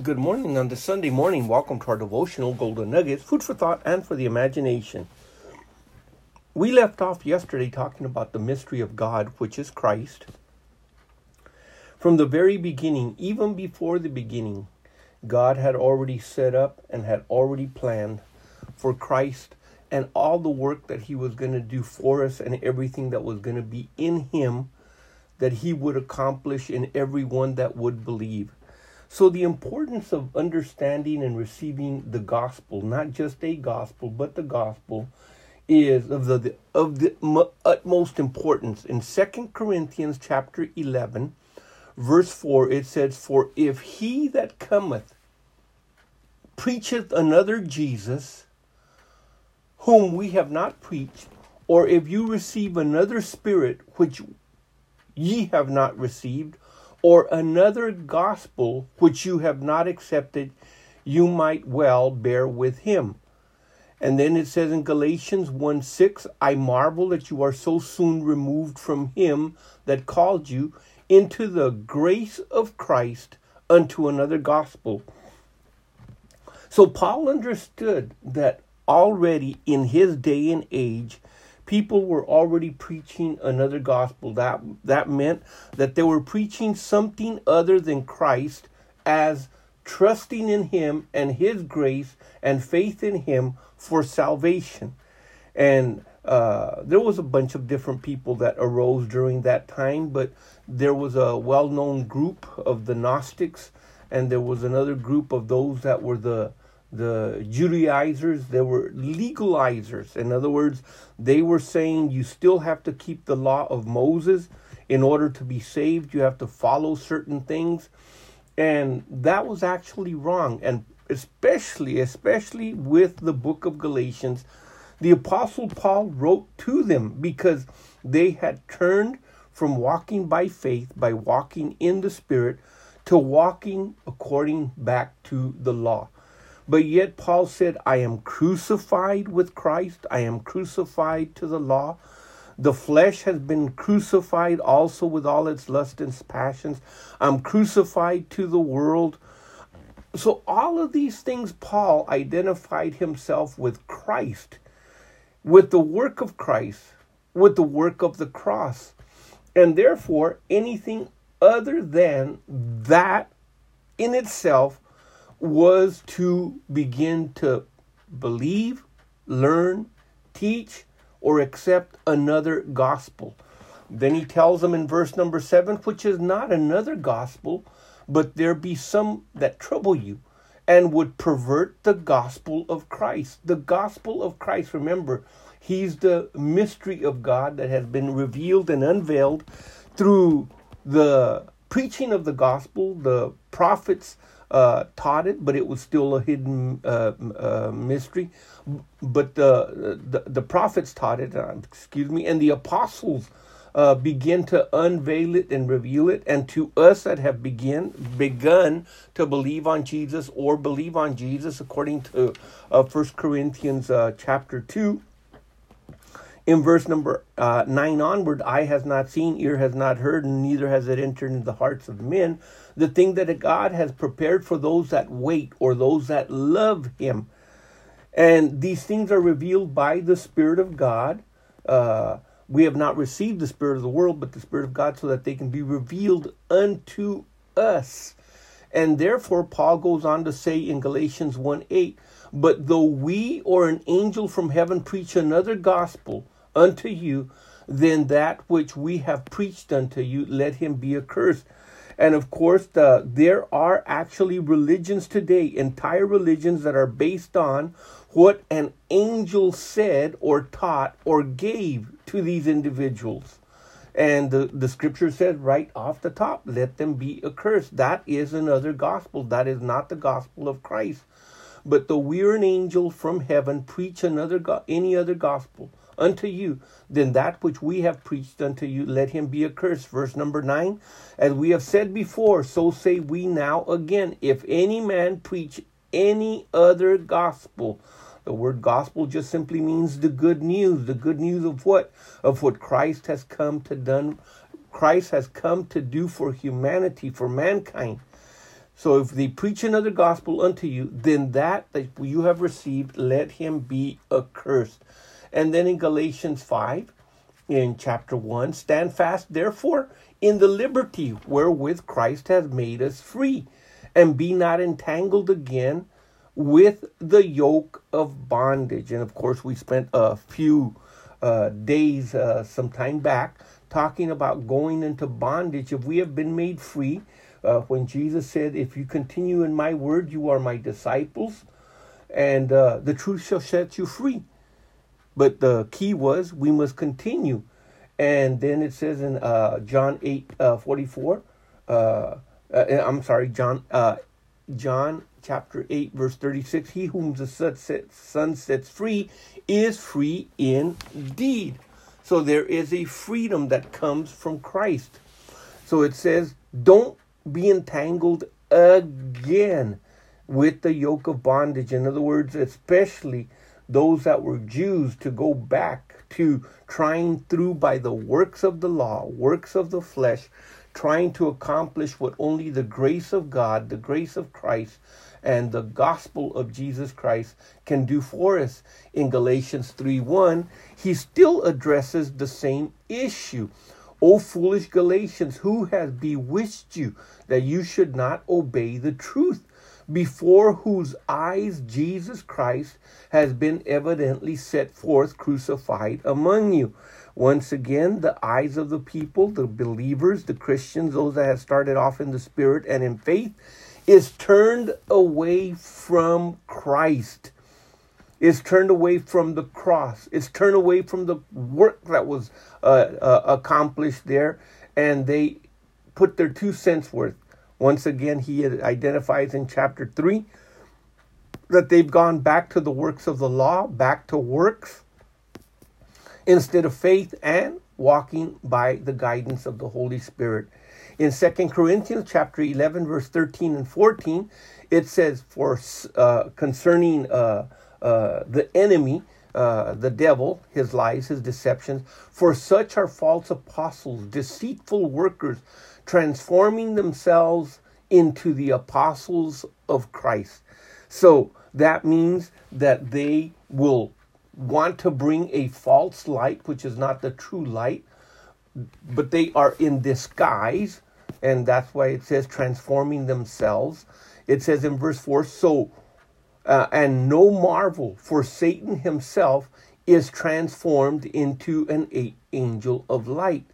Good morning on this Sunday morning. Welcome to our devotional Golden Nuggets, food for thought and for the imagination. We left off yesterday talking about the mystery of God, which is Christ. From the very beginning, even before the beginning, God had already set up and had already planned for Christ and all the work that He was going to do for us and everything that was going to be in Him that He would accomplish in everyone that would believe. So, the importance of understanding and receiving the gospel, not just a gospel, but the gospel, is of the of the utmost importance. In Second Corinthians chapter 11, verse 4, it says, For if he that cometh preacheth another Jesus, whom we have not preached, or if you receive another spirit which ye have not received, or another gospel which you have not accepted, you might well bear with him. And then it says in Galatians 1 6, I marvel that you are so soon removed from him that called you into the grace of Christ unto another gospel. So Paul understood that already in his day and age, people were already preaching another gospel. That that meant that they were preaching something other than Christ as trusting in him and his grace and faith in him for salvation. And uh, there was a bunch of different people that arose during that time, but there was a well known group of the Gnostics, and there was another group of those that were the the Judaizers, they were legalizers. In other words, they were saying you still have to keep the law of Moses in order to be saved. You have to follow certain things. And that was actually wrong. And especially, especially with the book of Galatians, the Apostle Paul wrote to them because they had turned from walking by faith, by walking in the Spirit, to walking according back to the law. But yet Paul said, I am crucified with Christ. I am crucified to the law. The flesh has been crucified also with all its lust and passions. I'm crucified to the world. So, all of these things, Paul identified himself with Christ, with the work of Christ, with the work of the cross. And therefore, anything other than that in itself was to begin to believe, learn, teach, or accept another gospel. Then he tells them in verse number seven, which is not another gospel, but there be some that trouble you and would pervert the gospel of Christ. The gospel of Christ, remember, he's the mystery of God that has been revealed and unveiled through the preaching of the gospel, the prophets, uh, taught it, but it was still a hidden uh, uh, mystery. But the, the, the prophets taught it, uh, excuse me, and the apostles uh, begin to unveil it and reveal it. And to us that have begin begun to believe on Jesus or believe on Jesus, according to uh, First Corinthians chapter two in verse number uh, 9 onward, eye has not seen, ear has not heard, and neither has it entered into the hearts of men, the thing that God has prepared for those that wait or those that love Him. And these things are revealed by the Spirit of God. Uh, we have not received the Spirit of the world, but the Spirit of God, so that they can be revealed unto us. And therefore, Paul goes on to say in Galatians 1 8, but though we or an angel from heaven preach another gospel, unto you than that which we have preached unto you, let him be accursed. And of course, the, there are actually religions today, entire religions that are based on what an angel said or taught or gave to these individuals. And the, the scripture says right off the top, let them be accursed. That is another gospel. That is not the gospel of Christ. But though we are an angel from heaven, preach another go- any other gospel unto you, then that which we have preached unto you, let him be accursed. Verse number nine, as we have said before, so say we now again. If any man preach any other gospel, the word gospel just simply means the good news. The good news of what? Of what Christ has come to done. Christ has come to do for humanity, for mankind. So if they preach another gospel unto you, then that that you have received, let him be accursed. And then in Galatians 5, in chapter 1, stand fast, therefore, in the liberty wherewith Christ has made us free, and be not entangled again with the yoke of bondage. And of course, we spent a few uh, days uh, some time back talking about going into bondage. If we have been made free, uh, when Jesus said, If you continue in my word, you are my disciples, and uh, the truth shall set you free. But the key was we must continue. And then it says in uh, John 8 uh, 44, uh, uh, I'm sorry, John, John chapter 8, verse 36 He whom the Son sets free is free indeed. So there is a freedom that comes from Christ. So it says, don't be entangled again with the yoke of bondage. In other words, especially those that were Jews to go back to trying through by the works of the law, works of the flesh, trying to accomplish what only the grace of God, the grace of Christ, and the gospel of Jesus Christ can do for us. In Galatians 3 1, he still addresses the same issue. O foolish Galatians, who has bewitched you that you should not obey the truth? Before whose eyes Jesus Christ has been evidently set forth crucified among you. Once again, the eyes of the people, the believers, the Christians, those that have started off in the Spirit and in faith, is turned away from Christ. Is turned away from the cross. It's turned away from the work that was uh, uh, accomplished there, and they put their two cents worth once again, he identifies in chapter 3 that they've gone back to the works of the law, back to works, instead of faith and walking by the guidance of the Holy Spirit. In 2 Corinthians chapter 11, verse 13 and 14, it says, For uh, concerning uh, uh, the enemy, uh, the devil, his lies, his deceptions, for such are false apostles, deceitful workers, transforming themselves into the apostles of Christ. So that means that they will want to bring a false light, which is not the true light, but they are in disguise. And that's why it says transforming themselves. It says in verse 4 so, uh, and no marvel, for Satan himself is transformed into an angel of light.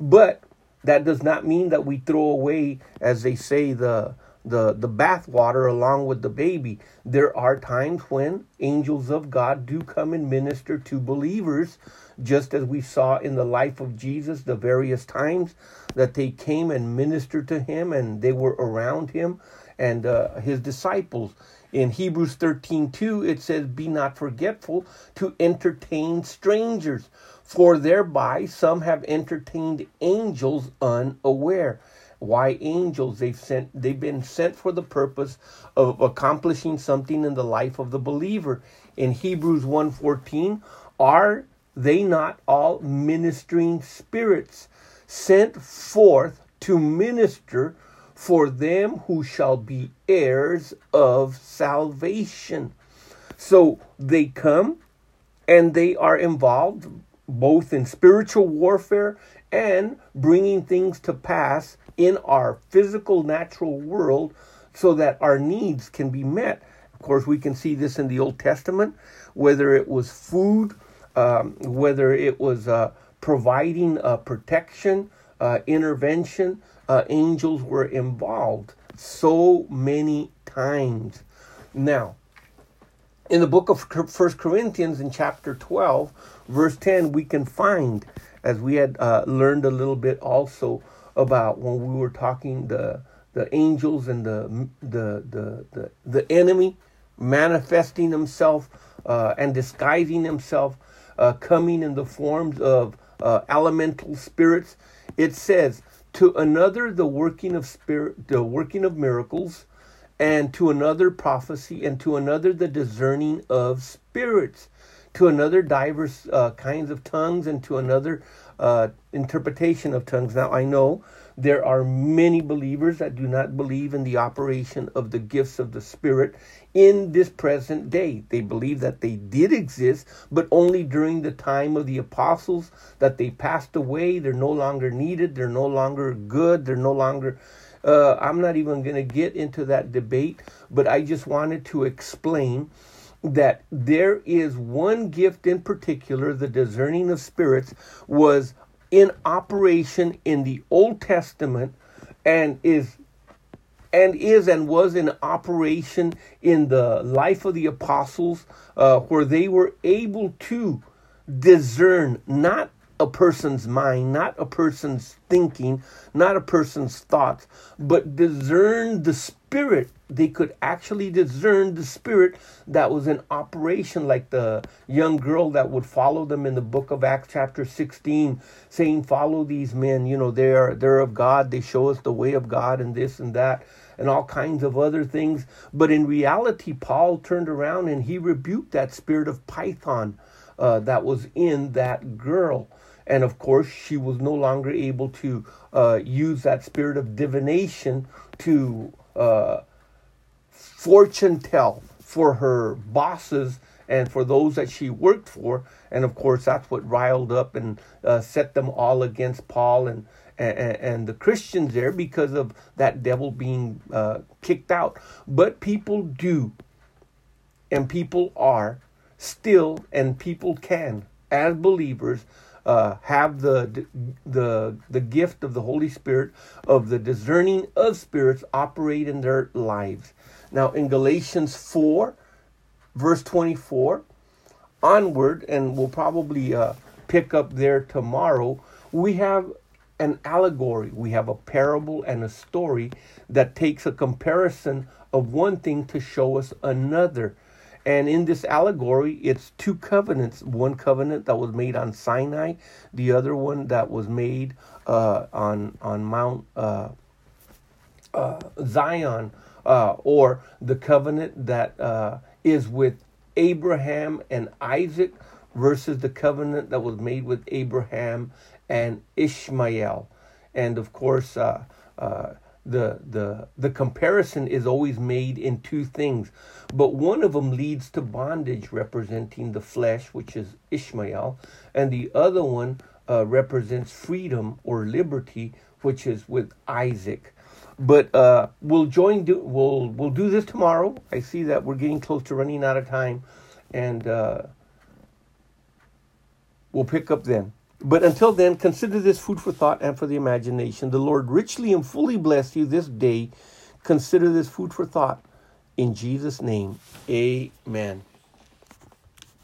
But that does not mean that we throw away, as they say, the the the bathwater along with the baby. There are times when angels of God do come and minister to believers, just as we saw in the life of Jesus, the various times that they came and ministered to him and they were around him and uh, his disciples. In Hebrews 13 2, it says, Be not forgetful to entertain strangers for thereby some have entertained angels unaware. Why angels? They've sent they've been sent for the purpose of accomplishing something in the life of the believer. In Hebrews 1:14, are they not all ministering spirits sent forth to minister for them who shall be heirs of salvation? So they come and they are involved both in spiritual warfare and bringing things to pass in our physical natural world so that our needs can be met. Of course, we can see this in the Old Testament, whether it was food, um, whether it was uh, providing uh, protection, uh, intervention, uh, angels were involved so many times. Now, in the book of First Corinthians, in chapter 12, verse 10, we can find, as we had uh, learned a little bit also about when we were talking the the angels and the the the the, the enemy manifesting himself uh, and disguising himself, uh, coming in the forms of uh, elemental spirits. It says, "To another the working of spirit, the working of miracles." and to another prophecy, and to another the discerning of spirits, to another diverse uh, kinds of tongues, and to another uh, interpretation of tongues. Now I know There are many believers that do not believe in the operation of the gifts of the Spirit in this present day. They believe that they did exist, but only during the time of the apostles, that they passed away. They're no longer needed. They're no longer good. They're no longer. Uh, I'm not even going to get into that debate, but I just wanted to explain that there is one gift in particular, the discerning of spirits, was in operation in the Old Testament and is and is and was in operation in the life of the apostles, uh, where they were able to discern not a person's mind, not a person's thinking, not a person's thoughts, but discern the spirit. They could actually discern the spirit that was in operation, like the young girl that would follow them in the book of Acts, chapter 16, saying, Follow these men, you know, they're they're of God, they show us the way of God, and this and that and all kinds of other things. But in reality, Paul turned around and he rebuked that spirit of Python uh, that was in that girl. And of course, she was no longer able to uh, use that spirit of divination to uh, fortune tell for her bosses and for those that she worked for. And of course, that's what riled up and uh, set them all against Paul and, and, and, the Christians there because of that devil being uh, kicked out. But people do, and people are still, and people can, as believers, uh, have the the the gift of the Holy Spirit of the discerning of spirits operate in their lives. Now in Galatians four, verse twenty four, onward, and we'll probably uh, pick up there tomorrow. We have an allegory. We have a parable and a story that takes a comparison of one thing to show us another. And in this allegory, it's two covenants one covenant that was made on Sinai, the other one that was made uh, on, on Mount uh, uh, Zion, uh, or the covenant that uh, is with Abraham and Isaac versus the covenant that was made with Abraham and Ishmael. And of course, uh, the the the comparison is always made in two things but one of them leads to bondage representing the flesh which is ishmael and the other one uh, represents freedom or liberty which is with isaac. But uh, we'll join do, we'll we'll do this tomorrow. I see that we're getting close to running out of time and uh, we'll pick up then but until then, consider this food for thought and for the imagination. The Lord richly and fully bless you this day. Consider this food for thought. In Jesus' name, amen.